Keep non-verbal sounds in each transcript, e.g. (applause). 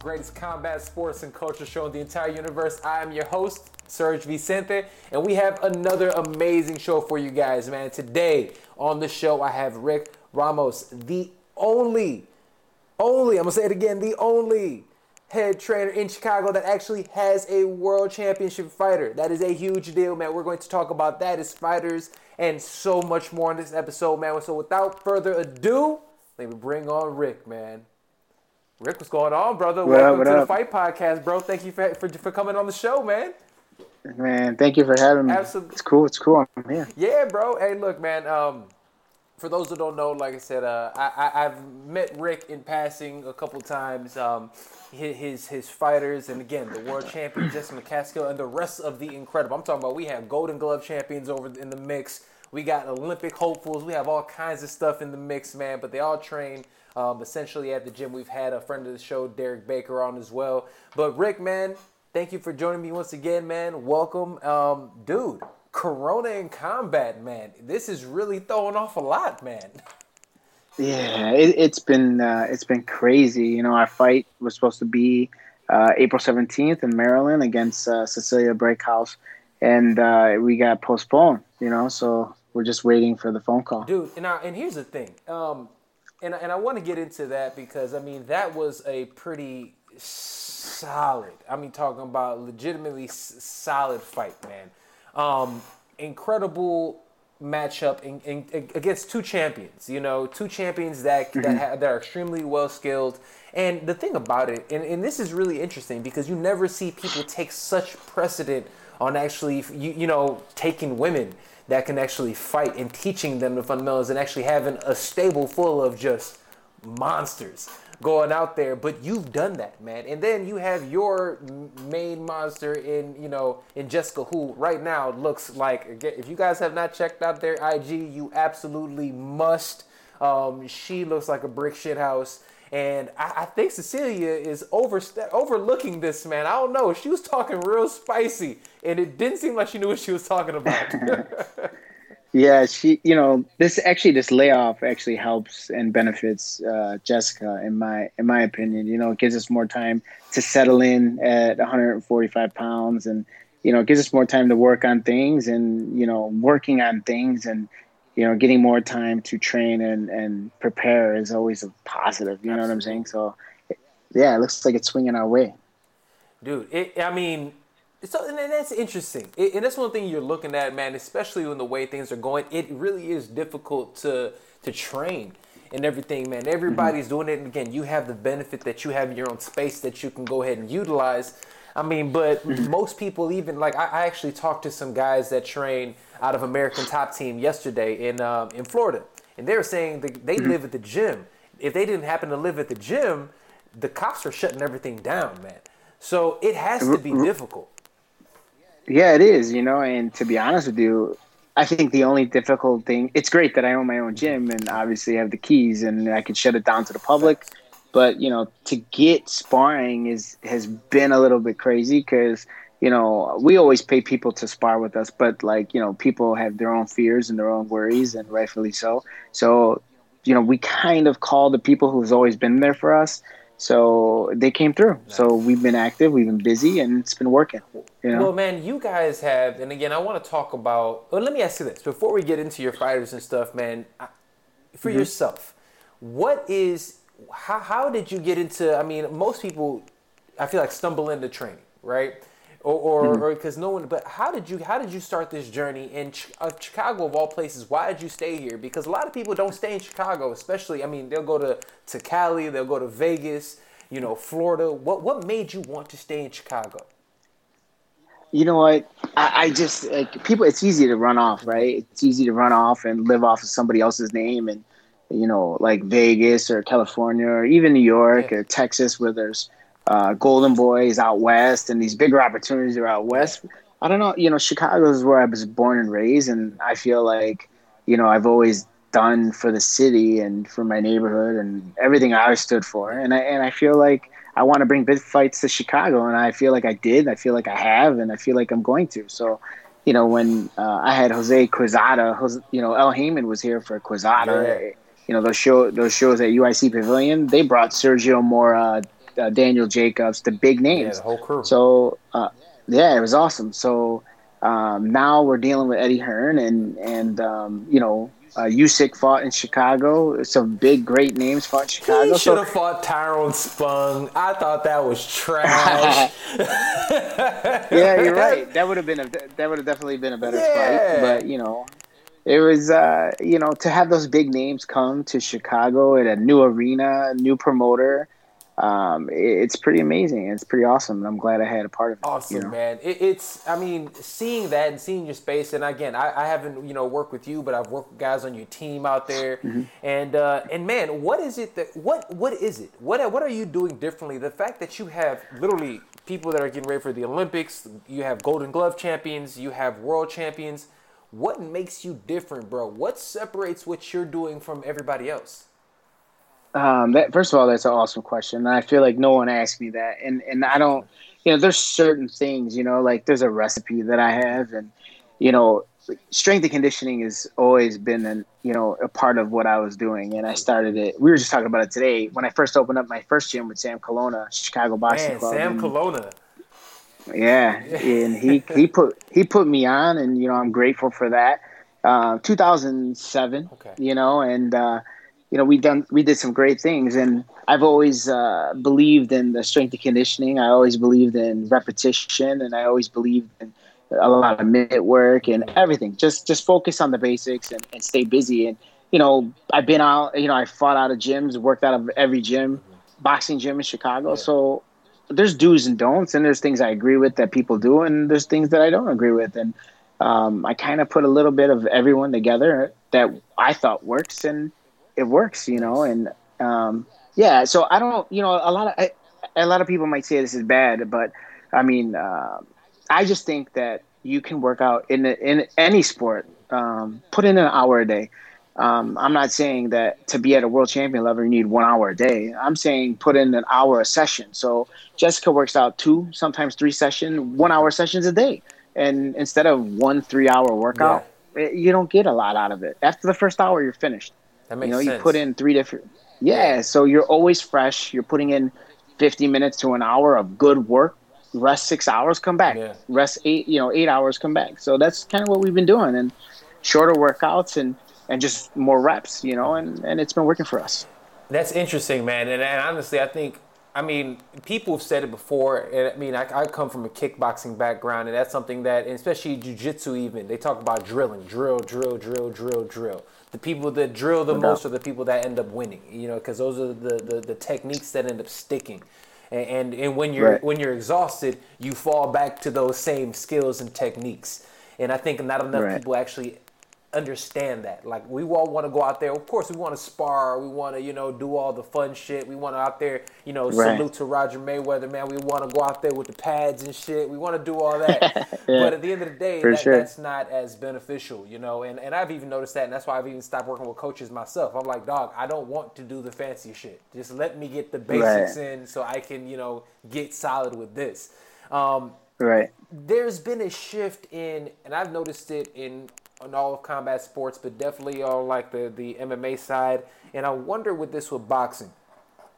greatest combat sports and culture show in the entire universe. I am your host, Serg Vicente, and we have another amazing show for you guys, man. Today on the show, I have Rick Ramos, the only, only, I'm gonna say it again, the only head trainer in Chicago that actually has a world championship fighter. That is a huge deal, man. We're going to talk about that, his fighters, and so much more in this episode, man. So without further ado, let me bring on Rick, man. Rick, what's going on, brother? What Welcome up, to what the? Fight Podcast, bro. Thank you for, for, for coming on the show, man. Man, thank you for having me. Absolutely. It's cool. It's cool. I'm here. Yeah, bro. Hey, look, man. Um, for those who don't know, like I said, uh, I, I I've met Rick in passing a couple times. Um, his his, his fighters, and again, the world champion Jesse McCaskill, and the rest of the incredible. I'm talking about. We have Golden Glove champions over in the mix. We got Olympic hopefuls. We have all kinds of stuff in the mix, man. But they all train um, essentially at the gym. We've had a friend of the show, Derek Baker, on as well. But Rick, man, thank you for joining me once again, man. Welcome, um, dude. Corona in combat, man. This is really throwing off a lot, man. Yeah, it, it's been uh, it's been crazy. You know, our fight was supposed to be uh, April seventeenth in Maryland against uh, Cecilia Brækhus, and uh, we got postponed. You know, so we're just waiting for the phone call. dude. And I, and here's the thing, um, and and I want to get into that because I mean that was a pretty solid. I mean, talking about legitimately s- solid fight, man. Um, incredible matchup in, in, against two champions. You know, two champions that that, ha- that are extremely well skilled. And the thing about it, and, and this is really interesting because you never see people take such precedent on actually, you, you know, taking women that can actually fight and teaching them the fundamentals and actually having a stable full of just monsters going out there. But you've done that man. And then you have your main monster in you know in jessica who right now looks like if you guys have not checked out their ig you absolutely must. Um, she looks like a brick shit house and I, I think Cecilia is over overlooking this man. I don't know. She was talking real spicy, and it didn't seem like she knew what she was talking about. (laughs) Yeah, she. You know, this actually this layoff actually helps and benefits uh, Jessica in my in my opinion. You know, it gives us more time to settle in at 145 pounds, and you know, it gives us more time to work on things, and you know, working on things, and you know, getting more time to train and and prepare is always a positive. You know what I'm saying? So, yeah, it looks like it's swinging our way. dude. It, I mean, so and that's interesting, it, and that's one thing you're looking at, man. Especially when the way things are going, it really is difficult to to train and everything, man. Mm-hmm. Everybody's doing it, and again, you have the benefit that you have your own space that you can go ahead and utilize. I mean, but (laughs) most people, even like I, I actually talked to some guys that train out of American Top Team yesterday in um, in Florida, and they were saying that they live at the gym. If they didn't happen to live at the gym, the cops are shutting everything down, man. So it has to be difficult. Yeah, it is, you know, and to be honest with you, I think the only difficult thing it's great that I own my own gym and obviously have the keys and I can shut it down to the public. But, you know, to get sparring is has been a little bit crazy because, you know, we always pay people to spar with us, but like, you know, people have their own fears and their own worries and rightfully so. So, you know, we kind of call the people who's always been there for us. So they came through. So we've been active, we've been busy, and it's been working. You know. Well, man, you guys have, and again, I want to talk about. Well, let me ask you this before we get into your fighters and stuff, man. For mm-hmm. yourself, what is how how did you get into? I mean, most people, I feel like stumble into training, right? Or or because no one. But how did you how did you start this journey in Ch- uh, Chicago of all places? Why did you stay here? Because a lot of people don't stay in Chicago, especially. I mean, they'll go to to Cali, they'll go to Vegas, you know, Florida. What what made you want to stay in Chicago? you know what? I, I just like people. It's easy to run off, right? It's easy to run off and live off of somebody else's name, and you know, like Vegas or California or even New York Yeah. or Texas, where there's uh, Golden Boys out west and these bigger opportunities are out west. I don't know. You know, Chicago is where I was born and raised, and I feel like you know I've always done for the city and for my neighborhood and everything I stood for, and I and I feel like I want to bring big fights to Chicago, and I feel like I did. I feel like I have, and I feel like I'm going to. So, you know, when uh, I had Jose Quezada, Jose, you know, Al Haymon was here for Quezada. Yeah. You know, those show those shows at UIC Pavilion, they brought Sergio Mora, uh, Daniel Jacobs, the big names. Yeah, the whole crew. So uh, yeah, it was awesome. So um, now we're dealing with Eddie Hearn and and um, you know uh, Usyk fought in Chicago. Some big, great names fought in Chicago. He should have so, fought Tyrone Spong. I thought that was trash. (laughs) yeah, you're right. That would have been a that would have definitely been a better yeah. fight. But you know, it was uh, you know to have those big names come to Chicago at a new arena, new promoter um, it's pretty amazing. It's pretty awesome, and I'm glad I had a part of it. Awesome, you know? man. It, it's, I mean, seeing that and seeing your space, and again, I, I, haven't, you know, worked with you, but I've worked with guys on your team out there, mm-hmm. and uh, and man, what is it that what what is it? What what are you doing differently? The fact that you have literally people that are getting ready for the Olympics, you have Golden Glove champions, you have world champions. What makes you different, bro? What separates what you're doing from everybody else? Um, that first of all, that's an awesome question. I feel like no one asked me that, and and I don't, you know, there's certain things, you know, like there's a recipe that I have, and you know, strength and conditioning has always been an you know a part of what I was doing, and I started it. We were just talking about it today when I first opened up my first gym with Sam Colonna, Chicago Boxing Man, Club. Sam and, Colonna. Yeah, and he (laughs) he put he put me on, and you know I'm grateful for that. Uh, 2007, okay. you know, and. Uh, you know, we done we did some great things, and I've always uh, believed in the strength and conditioning. I always believed in repetition, and I always believed in a lot of minute work and everything. Just just focus on the basics and, and stay busy. And you know, I've been out. You know, I fought out of gyms, worked out of every gym, boxing gym in Chicago. So there's do's and don'ts, and there's things I agree with that people do, and there's things that I don't agree with. And um, I kind of put a little bit of everyone together that I thought works, and it works, you know, and um, yeah. So I don't, you know, a lot of I, a lot of people might say this is bad, but I mean, uh, I just think that you can work out in in any sport. Um, put in an hour a day. Um, I'm not saying that to be at a world champion level you need one hour a day. I'm saying put in an hour a session. So Jessica works out two, sometimes three session, one hour sessions a day, and instead of one three hour workout, yeah. it, you don't get a lot out of it. After the first hour, you're finished. That makes you know, sense. you put in three different. Yeah, so you're always fresh. You're putting in 50 minutes to an hour of good work. Rest six hours, come back. Yeah. Rest eight, you know, eight hours, come back. So that's kind of what we've been doing, and shorter workouts and and just more reps, you know, and and it's been working for us. That's interesting, man. And, and honestly, I think I mean, people have said it before, and I mean, I, I, come from a kickboxing background, and that's something that, especially jujitsu, even they talk about drilling, drill, drill, drill, drill, drill the people that drill the most are the people that end up winning. You know, because those are the, the, the techniques that end up sticking. And, and, and when you're right. when you're exhausted, you fall back to those same skills and techniques. And I think not enough right. people actually understand that. Like we all want to go out there. Of course, we want to spar. We want to, you know, do all the fun shit. We want to out there, you know, right. salute to Roger Mayweather, man. We want to go out there with the pads and shit. We want to do all that. (laughs) yeah. But at the end of the day, that, sure. that's not as beneficial, you know. And and I've even noticed that, and that's why I've even stopped working with coaches myself. I'm like, dog, I don't want to do the fancy shit. Just let me get the basics right. in so I can, you know, get solid with this. Um, right. There's been a shift in, and I've noticed it in on all of combat sports, but definitely on like the, the MMA side. And I wonder with this with boxing,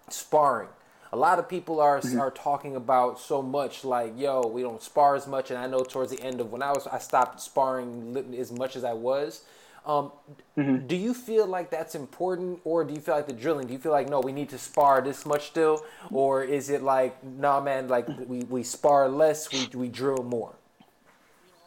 sparring. A lot of people are mm-hmm. are talking about so much like, yo, we don't spar as much. And I know towards the end of when I was, I stopped sparring as much as I was. Um, mm-hmm. Do you feel like that's important, or do you feel like the drilling? Do you feel like no, we need to spar this much still, or is it like nah, man, like we, we spar less, we we drill more?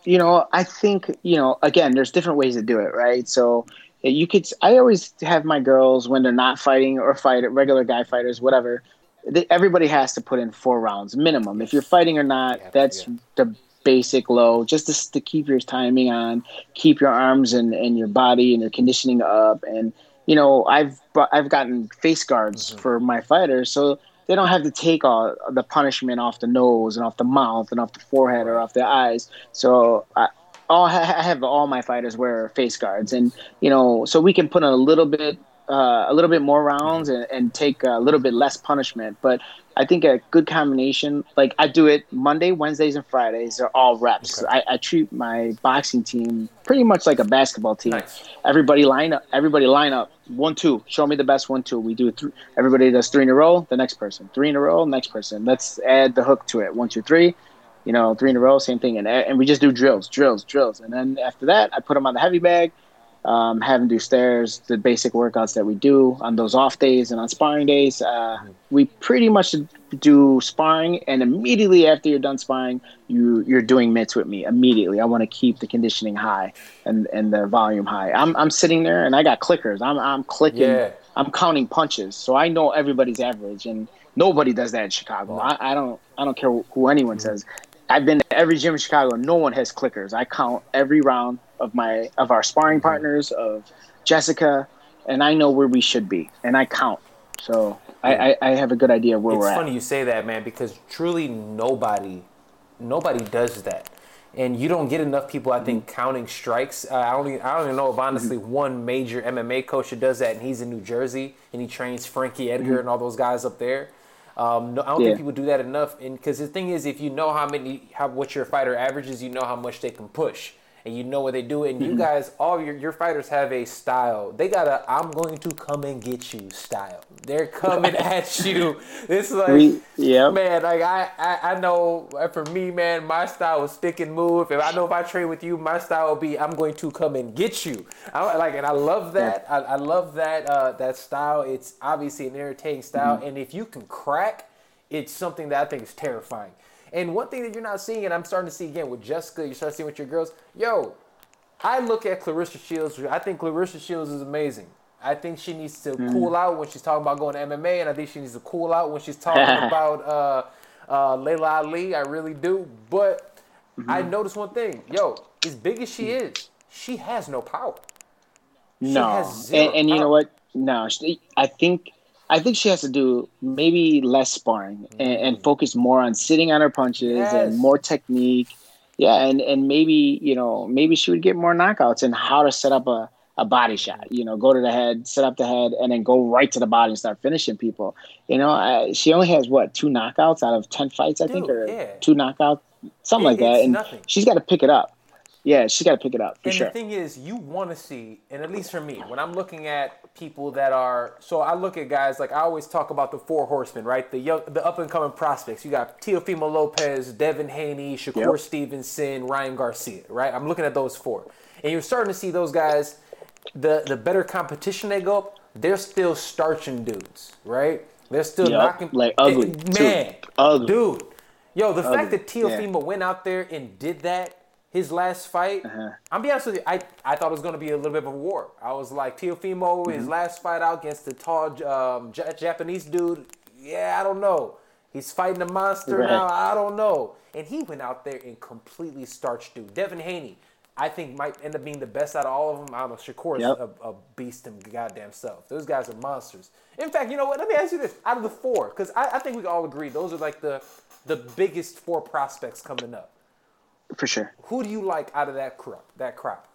You know, I think, you know, again, there's different ways to do it, right? So you could, I always have my girls when they're not fighting or fight regular guy fighters, whatever. They, everybody has to put in four rounds minimum. If you're fighting or not, that's the basic low, just to, to keep your timing on, keep your arms and, and your body and your conditioning up. And, you know, I've, I've gotten face guards mm-hmm. for my fighters. So, they don't have to take all the punishment off the nose and off the mouth and off the forehead or off the eyes. So I, all, I have all my fighters wear face guards, and you know, so we can put a little bit, uh, a little bit more rounds and, and take a little bit less punishment. But I think a good combination, like I do it Monday, Wednesdays, and Fridays. They're all reps. Okay. I, I treat my boxing team pretty much like a basketball team. Nice. Everybody line up. Everybody line up. One, two. Show me the best one, two. We do three. Everybody does three in a row. The next person. Three in a row. Next person. Let's add the hook to it. One, two, three. You know, three in a row. Same thing. And and we just do drills, drills, drills. And then after that, I put them on the heavy bag. Um, have them do stairs, the basic workouts that we do on those off days and on sparring days. Uh, we pretty much do sparring, and immediately after you're done sparring, you you're doing mitts with me immediately. I want to keep the conditioning high and and the volume high. I'm I'm sitting there and I got clickers. I'm I'm clicking. Yeah. I'm counting punches, so I know everybody's average, and nobody does that in Chicago. I, I don't I don't care who anyone says. I've been to every gym in Chicago. No one has clickers. I count every round of my of our sparring mm-hmm. partners of Jessica, and I know where we should be, and I count. So I, I, I have a good idea of where It's we're at. It's funny you say that, man, because truly nobody, nobody does that, and you don't get enough people. I mm-hmm. think counting strikes. Uh, I don't. Even, I don't even know of mm-hmm. honestly one major MMA coach that does that, and he's in New Jersey, and he trains Frankie Edgar and all those guys up there. Um, no, I don't Yeah. think people do that enough, and because the thing is, if you know how many, how what your fighter averages, you know how much they can push, and you know what they do. And you guys, all your your fighters have a style. They got a "I'm going to come and get you" style. They're coming (laughs) at you. It's like, We- yeah. man, like I, I, I know uh, for me, man, my style is stick and move. If I know if I train with you, my style will be I'm going to come and get you. I like, and I love that. I, I love that uh, that style. It's obviously an entertaining style, and if you can crack, it's something that I think is terrifying. And one thing that you're not seeing, and I'm starting to see again with Jessica, you start seeing with your girls. Yo, I look at Claressa Shields. I think Claressa Shields is amazing. I think she needs to cool out when she's talking about going to MMA, and I think she needs to cool out when she's talking (laughs) about uh, uh, Laila Ali. I really do. But I noticed one thing. Yo, as big as she is, she has no power. No, has zero and, and you know what? No, she, I think I think she has to do maybe less sparring and, and mm-hmm. focus more on sitting on her punches. Yes. and more technique. Yeah, and and maybe you know maybe she would get more knockouts and how to set up a a body shot. Mm-hmm. You know, go to the head, set up the head, and then go right to the body and start finishing people. You know, I, she only has what two knockouts out of ten fights, I think, or yeah. two knockouts, something It- like that. And nothing. she's got to pick it up. Yeah, she's got to pick it up for and sure. the thing is, you want to see, and at least for me, when I'm looking at people that are, so I look at guys like I always talk about the four horsemen, right? The young, the up and coming prospects. You got Teofimo Lopez, Devin Haney, Shakur Yep. Stevenson, Ryan Garcia, right? I'm looking at those four, and you're starting to see those guys. The the better competition they go up, they're still starching dudes, right? They're still Yep, knocking like ugly, too. man, Ugly. dude. Yo, the fact that yeah. Teofimo went out there and did that his last fight, Uh-huh. I'm be honest with you, I, I thought it was going to be a little bit of a war. I was like, Teofimo, Mm-hmm. his last fight out against the tall um, Ja- Japanese dude, yeah, I don't know. He's fighting a monster Right. now, I don't know. And he went out there and completely starched dude. Devin Haney, I think might end up being the best out of all of them. I don't know. Shakur is Yep. a, a beast and goddamn self. Those guys are monsters. In fact, you know what? Let me ask you this: out of the four, because I, I think we can all agree those are like the the biggest four prospects coming up. For sure. Who do you like out of that crop? That crop?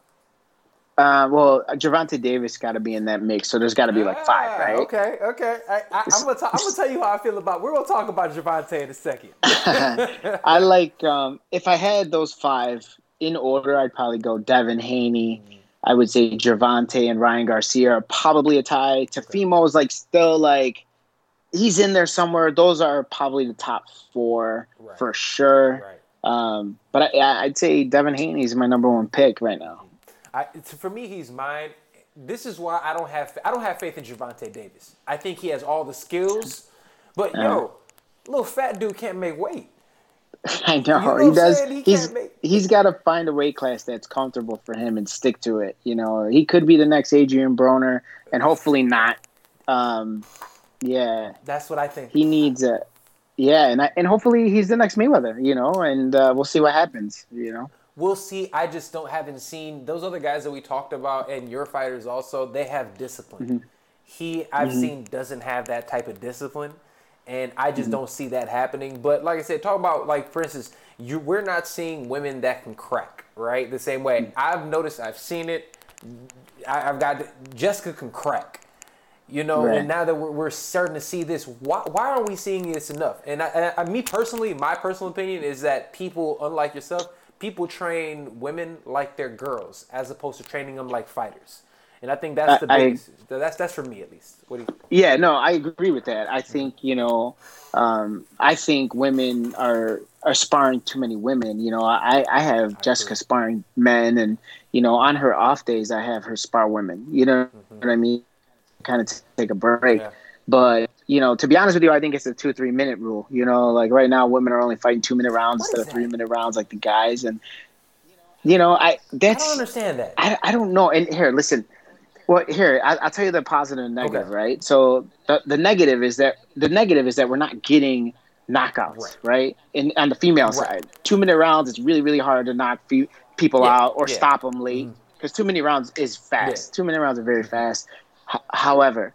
Uh, well, Gervonta Davis got to be in that mix, so there's got to be like five, Ah, right? Okay, okay. I, I, I'm gonna ta- I'm gonna tell you how I feel about. We're gonna talk about Gervonta in a second. (laughs) I like um, if I had those five in order, I'd probably go Devin Haney. I would say Gervonta and Ryan Garcia are probably a tie. Teofimo is like still like he's in there somewhere. Those are probably the top four Right. for sure. right. Um, but I, I'd say Devin Haney is my number one pick right now. I, for me, he's mine. This is why I don't have I don't have faith in Gervonta Davis. I think he has all the skills, but yo, little fat dude can't make weight. (laughs) I know, know he does. He he's make- he's got to find a weight class that's comfortable for him and stick to it. You know, he could be the next Adrien Broner, and hopefully not. Um, yeah, That's what I think. he needs a. Yeah, and I, and hopefully he's the next Mayweather. You know, and uh, we'll see what happens. You know. We'll see. I just don't haven't seen those other guys that we talked about, and your fighters also. They have discipline. Mm-hmm. He, I've seen, doesn't have that type of discipline, and I Mm-hmm. just don't see that happening. But like I said, talk about like for instance, you we're not seeing women that can crack right the same way. Mm-hmm. I've noticed. I've seen it. I, I've got Jessica can crack. You know, Right. and now that we're, we're starting to see this, why, why aren't we seeing this enough? And I, and I, me personally, my personal opinion is that people, unlike yourself, people train women like they're girls as opposed to training them like fighters. And I think that's the I- I- that's that's for me at least. What do you? Yeah, no, I agree with that. I think you know, um, I think women are are sparring too many women. You know, I I have Jessica sparring men, and you know, on her off days, I have her spar women. You know what I mean? Kind of t- take a break. Yeah. But you know, to be honest with you, I think it's a two three minute rule. You know, like right now, women are only fighting two minute rounds What instead of three minute rounds, like the guys. And you know, I I don't understand that. I, I don't know. And here, listen. Well, here I, I'll tell you the positive and negative, Okay. right? So the, the negative is that the negative is that we're not getting knockouts, Right. right? And on the female Right. side, two minute rounds, it's really really hard to knock fe- people Yeah, out or yeah. stop them late mm-hmm. because two minute rounds is fast. Two minute rounds are very fast. H- however,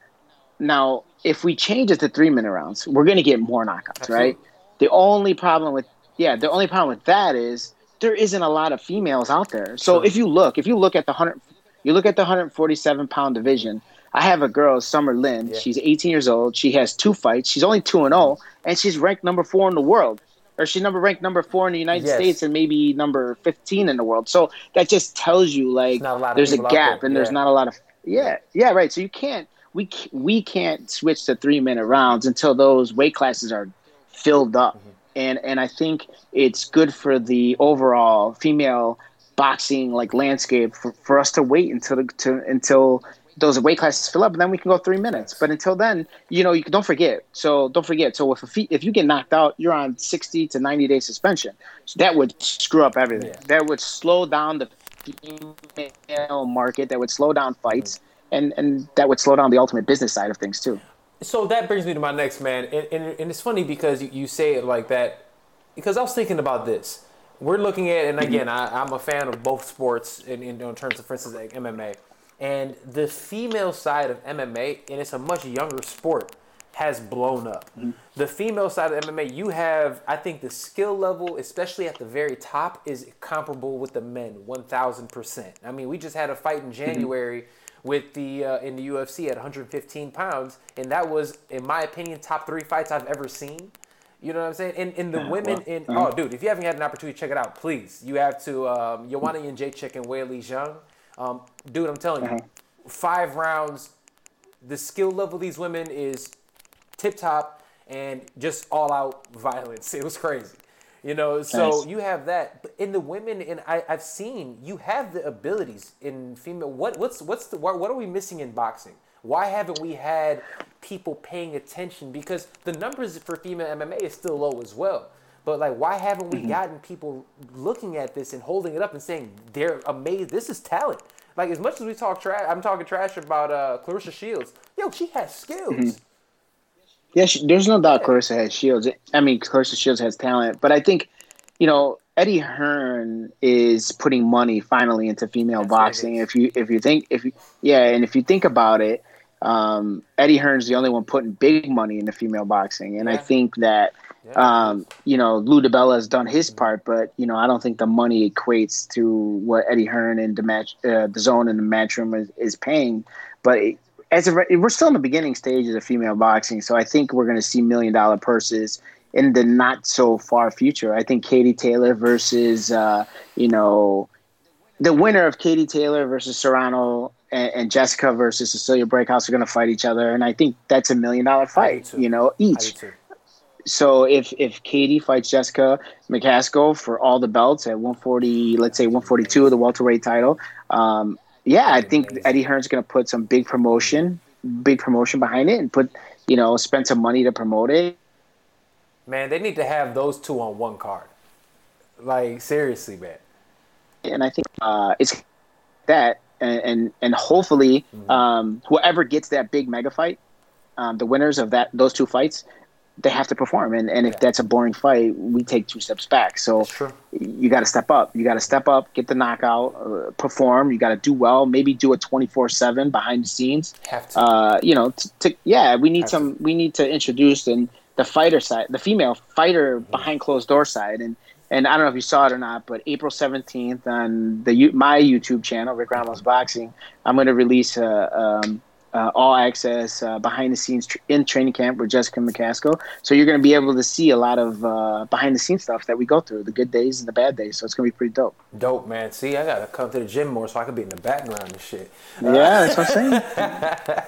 now if we change it to three minute rounds, we're going to get more knockouts, right? The only problem with yeah, the only problem with that is there isn't a lot of females out there. So True. if you look, if you look at the hundred, you look at the 147 pound division. I have a girl, Summer Lynn. Yeah. She's 18 years old. She has two fights. She's only two and zero, and she's ranked number four in the world. Or she's number ranked number four in the United Yes. States and maybe number 15 in the world. So that just tells you like there's a gap there. and there's not a lot of yeah yeah right. So you can't we we can't switch to three minute rounds until those weight classes are filled up. Mm-hmm. And and I think it's good for the overall female boxing like landscape for, for us to wait until the, to until those weight classes fill up, and then we can go three minutes. But until then, you know, you can- don't forget. So don't forget. So if a fe- if you get knocked out, you're on sixty to ninety day suspension. So that would screw up everything. Yeah. That would slow down the female market. That would slow down fights, and and that would slow down the ultimate business side of things too. So that brings me to my next man, and, and, and it's funny because you, say it like that, because I was thinking about this. We're looking at, and again, I, I'm a fan of both sports in, in, in terms of, for instance, like MMA, and the female side of MMA, and it's a much younger sport, has blown up. The female side of MMA, you have, I think, the skill level, especially at the very top, is comparable with the men, one thousand percent. I mean, we just had a fight in January with the uh, in the UFC at 115 pounds, and that was, in my opinion, top three fights I've ever seen. You know what I'm saying? And, and the women in oh, dude, if you haven't had an opportunity to check it out, please. You have to um, Joanna Jędrzejczyk and Weili Zhang. Um, dude, I'm telling you, five rounds. The skill level of these women is tip top and just all out violence. (laughs) It was crazy. You know, so Nice. you have that. But in the women, and I, I've seen you have the abilities in female. What what's what's the what, what are we missing in boxing? Why haven't we had people paying attention? Because the numbers for female MMA is still low as well. But like, why haven't we gotten people looking at this and holding it up and saying they're amazed? This is talent. Like as much as we talk trash, I'm talking trash about uh, Claressa Shields. Yo, she has skills. Yeah, she, there's no doubt Claressa has Shields. I mean, Claressa Shields has talent, but I think, you know, Eddie Hearn is putting money finally into female That's boxing. is. If you if you think if you, yeah, and if you think about it, um, Eddie Hearn's the only one putting big money into female boxing, and I think that. Yeah. Um, you know, Lou DiBella has done his part, but you know, I don't think the money equates to what Eddie Hearn and the match, uh, DAZN and the matchroom is, is paying. But it, as right- we're still in the beginning stages of female boxing, so I think we're going to see million dollar purses in the not so far future. I think Katie Taylor versus, uh, you know, the winner of Katie Taylor versus Serrano and, and Jessica versus Cecilia Brækhus are going to fight each other, and I think that's a million dollar fight. You know, each. So if if Katie fights Jessica McCaskill for all the belts at 140, let's say 142 of the welterweight title, um, yeah, I think Eddie Hearn's going to put some big promotion, big promotion behind it, and put you know spend some money to promote it. Man, they need to have those two on one card. Like seriously, man. And I think uh, it's that, and and, and hopefully um, whoever gets that big mega fight, um, the winners of that those two fights. They have to perform, and, and if Yeah. that's a boring fight, we take two steps back. So you got to step up. You got to step up, get the knockout, uh, perform. You got to do well. Maybe do a twenty four seven behind the scenes. Have to. Uh, you know, t- to, yeah, we need Have some. We need to introduce and the fighter side, the female fighter Mm-hmm. behind closed door side, and and I don't know if you saw it or not, but April seventeenth on the my YouTube channel, Rick Ramos Boxing, I'm going to release a. Um, uh, all access uh, behind the scenes tr- in training camp with Jessica McCaskill. So you're going to be able to see a lot of uh, behind the scenes stuff that we go through, the good days and the bad days. So it's going to be pretty dope. Dope, man. See, I got to come to the gym more so I can be in the background and shit. Yeah, that's what I'm saying. (laughs)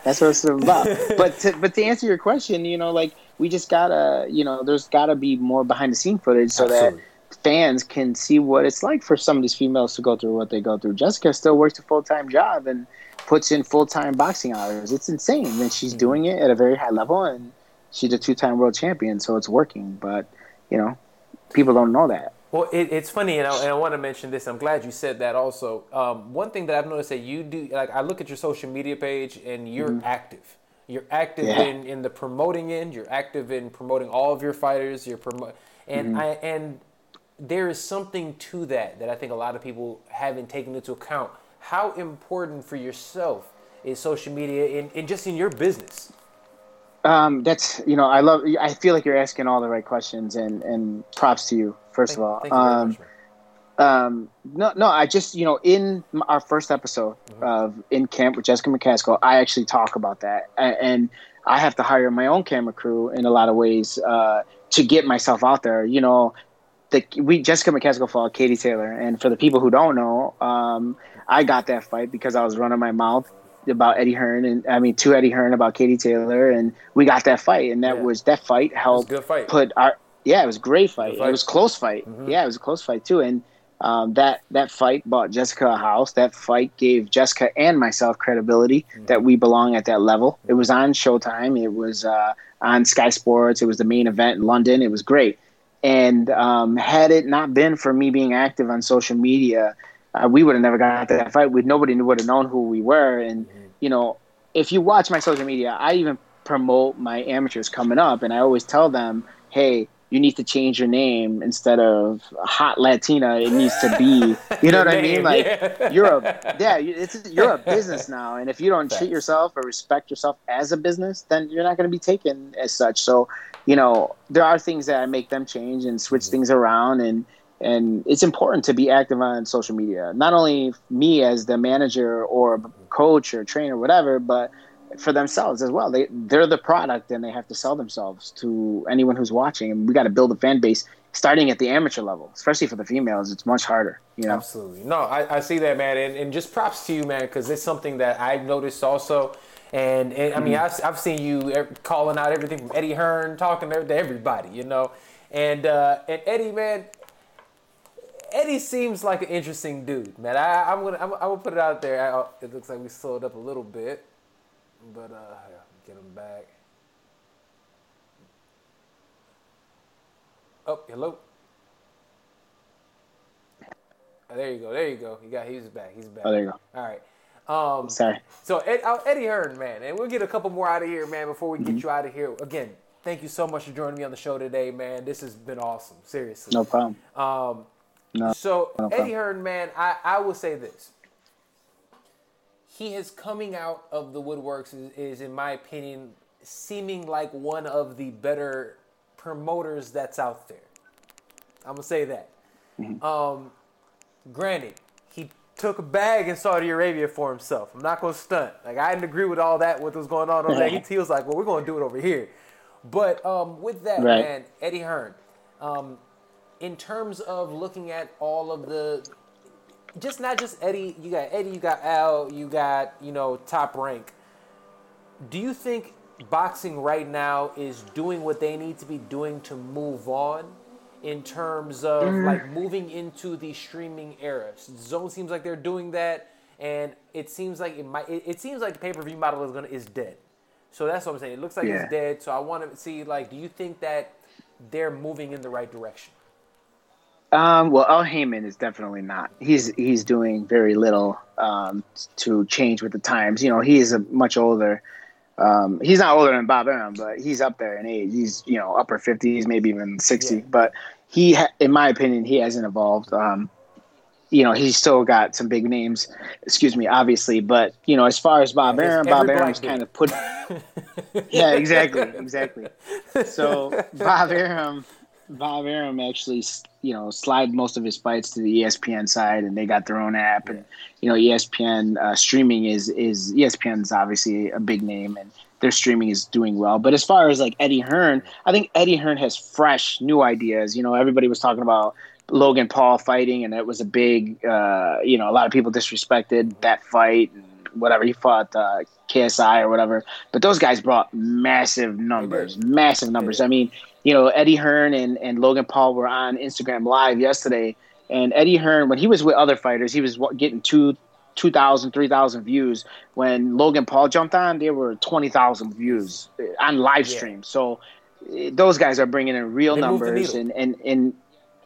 that's what it's about. But to, but to answer your question, you know, like we just gotta, you know, there's gotta be more behind the scene footage so Absolutely. that fans can see what it's like for some of these females to go through what they go through. Jessica still works a full time job and puts in full time boxing hours. It's insane, and she's mm-hmm. doing it at a very high level, and she's a two time world champion, so it's working. But you know, people don't know that. Well, it, it's funny, and I, and I, want to mention this. I'm glad you said that. Also, um, one thing that I've noticed that you do, like I look at your social media page, and you're mm-hmm. active. You're active yeah. in, in the promoting end. You're active in promoting all of your fighters. You're promote, and mm-hmm. I and there is something to that that I think a lot of people haven't taken into account how important for yourself is social media and, and just in your business? Um, that's you know I love I feel like you're asking all the right questions and and props to you first thank, of all. Thank um, much, um, no, no, I just, you know, in our first episode mm-hmm. of In Camp with Jessica McCaskill, I actually talk about that. And I have to hire my own camera crew in a lot of ways uh, to get myself out there. You know, the, we Jessica McCaskill fought Katie Taylor. And for the people who don't know, um, I got that fight because I was running my mouth about Eddie Hearn and I mean to Eddie Hearn about Katie Taylor and we got that fight and that yeah. was that fight helped good fight. put our yeah it was a great fight. fight. it was close fight mm-hmm. yeah it was a close fight too and um, that that fight bought Jessica a house that fight gave Jessica and myself credibility mm-hmm. that we belong at that level it was on Showtime it was uh, on Sky Sports it was the main event in London it was great and um, had it not been for me being active on social media uh, we would have never got that fight. We nobody would have known who we were. And mm-hmm. you know, if you watch my social media, I even promote my amateurs coming up, and I always tell them, hey. You need to change your name instead of hot Latina. It needs to be, (laughs) you know what I mean? Like yeah. you're a, yeah, it's you're a (laughs) business now, and if you don't Thanks. treat yourself or respect yourself as a business, then you're not going to be taken as such. So, you know, there are things that I make them change and switch mm-hmm. things around, and and it's important to be active on social media. Not only me as the manager or coach or trainer whatever but for themselves as well. They they're the product and they have to sell themselves to anyone who's watching and we got to build a fan base starting at the amateur level especially for the females. It's much harder you know? Absolutely. No i, I see that man and, and just props to you man because it's something that i've noticed also and, and I mean, mm-hmm. I've, I've seen you calling out everything from Eddie Hearn, talking to everybody, you know. And uh, and Eddie, man, Eddie seems like an interesting dude, man. I, am gonna I'm, I'm, gonna put it out there. I, it looks like we slowed up a little bit, but uh, get him back. Oh, hello. Oh, there you go. There you go. He got. He's back. He's back. Oh, there you go. All right. Um, Sorry. So Ed, uh, Eddie Hearn, man, and we'll get a couple more out of here, man, before we mm-hmm. get you out of here. Again, thank you so much for joining me on the show today, man. This has been awesome. Seriously. No problem. Um, no, so no Eddie Hearn, man, I, I will say this. He is coming out of the woodworks is, is, in my opinion, seeming like one of the better promoters that's out there. I'm gonna say that. Mm-hmm. Um, granted, took a bag in Saudi Arabia for himself. I'm not gonna stunt. Like I didn't agree with all that. What was going on over there? He, was like, "Well, we're gonna do it over here." But um, with that, right. man, Eddie Hearn. Um, in terms of looking at all of the just not just Eddie, you got Eddie, you got Al, you got, you know, top rank. Do you think boxing right now is doing what they need to be doing to move on in terms of mm. like moving into the streaming era? Zone seems like they're doing that and it seems like it might it, it seems like the pay-per-view model is gonna is dead. So that's what I'm saying. It looks like yeah. it's dead. So I want to see like do you think that they're moving in the right direction? Um, well, Al Haymon is definitely not. He's he's doing very little um, to change with the times. You know, he is a much older. Um, he's not older than Bob Arum, but he's up there in age. He's you know upper fifties, maybe even sixty. Yeah. But he, ha- in my opinion, he hasn't evolved. Um, you know, he's still got some big names. Excuse me, obviously, but you know, as far as Bob Arum, Bob Arum's kind of put. (laughs) yeah, exactly, exactly. So Bob Arum Bob Arum actually, you know, slide most of his fights to the ESPN side, and they got their own app. And you know, ESPN uh, streaming is is ESPN's obviously a big name, and their streaming is doing well. But as far as like Eddie Hearn, I think Eddie Hearn has fresh, new ideas. You know, everybody was talking about Logan Paul fighting, and it was a big, uh, you know, a lot of people disrespected that fight and whatever he fought uh, KSI or whatever. But those guys brought massive numbers, massive numbers. I mean, you know, Eddie Hearn and, and Logan Paul were on Instagram Live yesterday, and Eddie Hearn, when he was with other fighters, he was getting two, 2,000, 3,000 views. When Logan Paul jumped on, there were 20,000 views on live stream. Yeah. So eh, those guys are bringing in real they numbers, and, and, and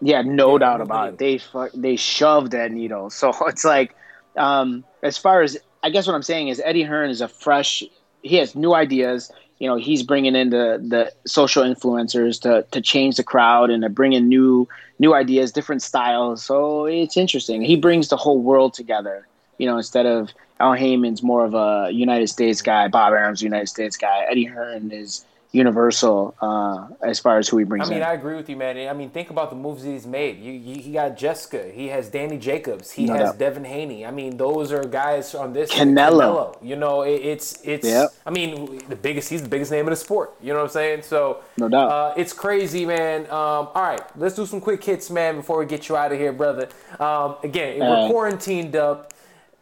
yeah, no yeah, doubt about the it. They they shoved that needle. (laughs) So it's like, um, as far as I guess what I'm saying is Eddie Hearn is a fresh. He has new ideas. You know, he's bringing in the, the social influencers to, to change the crowd and to bring in new new ideas, different styles. So it's interesting. He brings the whole world together. You know, instead of Al Haymon's more of a United States guy, Bob Arum's United States guy. Eddie Hearn is universal uh, as far as who he brings. I mean, in. I agree with you, man. I mean, think about the moves he's made. You, you, he got Jessica. He has Danny Jacobs. He no has doubt. Devin Haney. I mean, those are guys on this Canelo. Canelo. You know, it, it's it's. Yep. I mean, the biggest. He's the biggest name in the sport. You know what I'm saying? So no doubt. Uh, it's crazy, man. Um, all right, let's do some quick hits, man, before we get you out of here, brother. Um, again, we're quarantined up.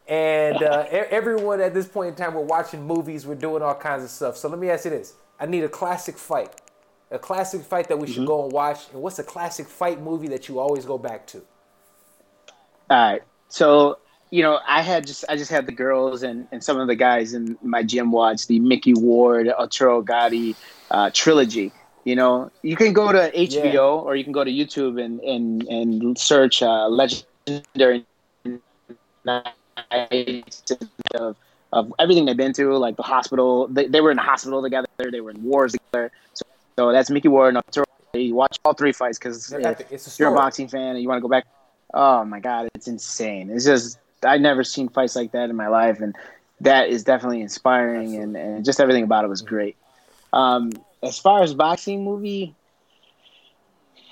And uh, everyone at this point in time, we're watching movies, we're doing all kinds of stuff. So let me ask you this: I need a classic fight. A classic fight that we mm-hmm. should go and watch. And what's a classic fight movie that you always go back to? All right. So, you know, I had just I just had the girls and, and some of the guys in my gym watch the Micky Ward, Arturo Gatti uh, trilogy. You know, you can go to HBO yeah. or you can go to YouTube and and, and search uh, legendary nights of of everything they've been through, like the hospital. They, they were in the hospital together. They were in wars together. So, so that's Micky Ward. And you watch all three fights because if you're a boxing fan and you want to go back, oh my god, it's insane. It's just I've never seen fights like that in my life, and that is definitely inspiring, and, and just everything about it was great. Um, as far as boxing movie,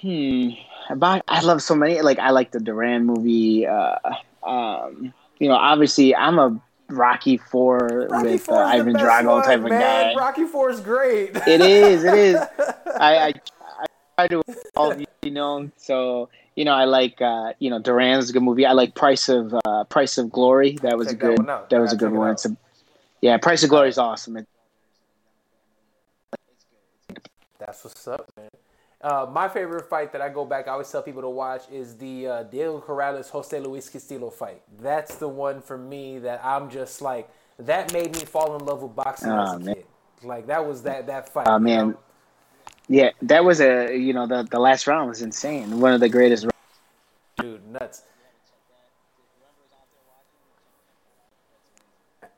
hmm, I love so many. Like I like the Duran movie. Uh, um, you know, obviously I'm a Rocky Four Rocky with uh, Ivan Drago one, type of man. guy. Rocky Four is great. it is. It is. (laughs) I, I, I try to all you know. So you know, I like uh, you know Duran's a good movie. I like Price of uh, Price of Glory. That was a good. That, that was a good one. It's a, yeah, Price of Glory is awesome. That's what's up, man. Uh, my favorite fight that I go back, I always tell people to watch, is the uh, Diego Corrales Jose Luis Castillo fight. That's the one for me that I'm just like that made me fall in love with boxing oh, as a man. kid. Like that was that that fight. Oh uh, man, know? yeah, that was a you know the the last round was insane. One of the greatest. Dude, nuts.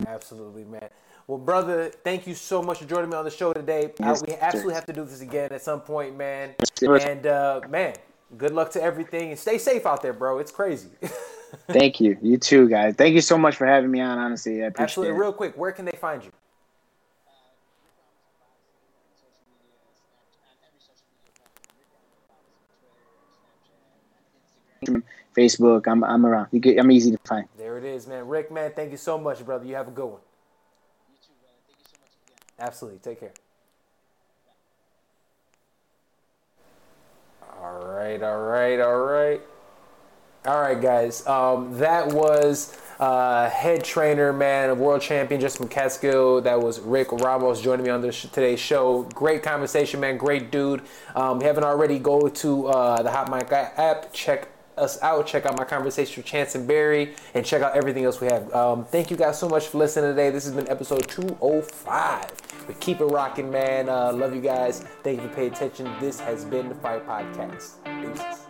Absolutely, man. Well, brother, thank you so much for joining me on the show today. Yes, uh, we absolutely have to do this again at some point, man. And uh, man, good luck to everything, and stay safe out there, bro. It's crazy. (laughs) thank you. You too, guys. Thank you so much for having me on. Honestly, I appreciate absolutely. it. Real quick, where can they find you? Facebook. I'm I'm around. I'm easy to find. There it is, man. Rick, man, thank you so much, brother. You have a good one. Absolutely. Take care. All right, all right, all right. All right, guys. Um, that was uh, head trainer, man, of world champion Justin McCaskill. That was Rick Ramos joining me on this today's show. Great conversation, man. Great dude. Um, haven't already, go to uh, the Hot Mic app. Check us out. Check out my conversation with Chance and Barry, and check out everything else we have. Um, thank you guys so much for listening today. This has been episode 205. But keep it rocking, man. Uh, love you guys. Thank you for paying attention. This has been the Fight Podcast. Peace.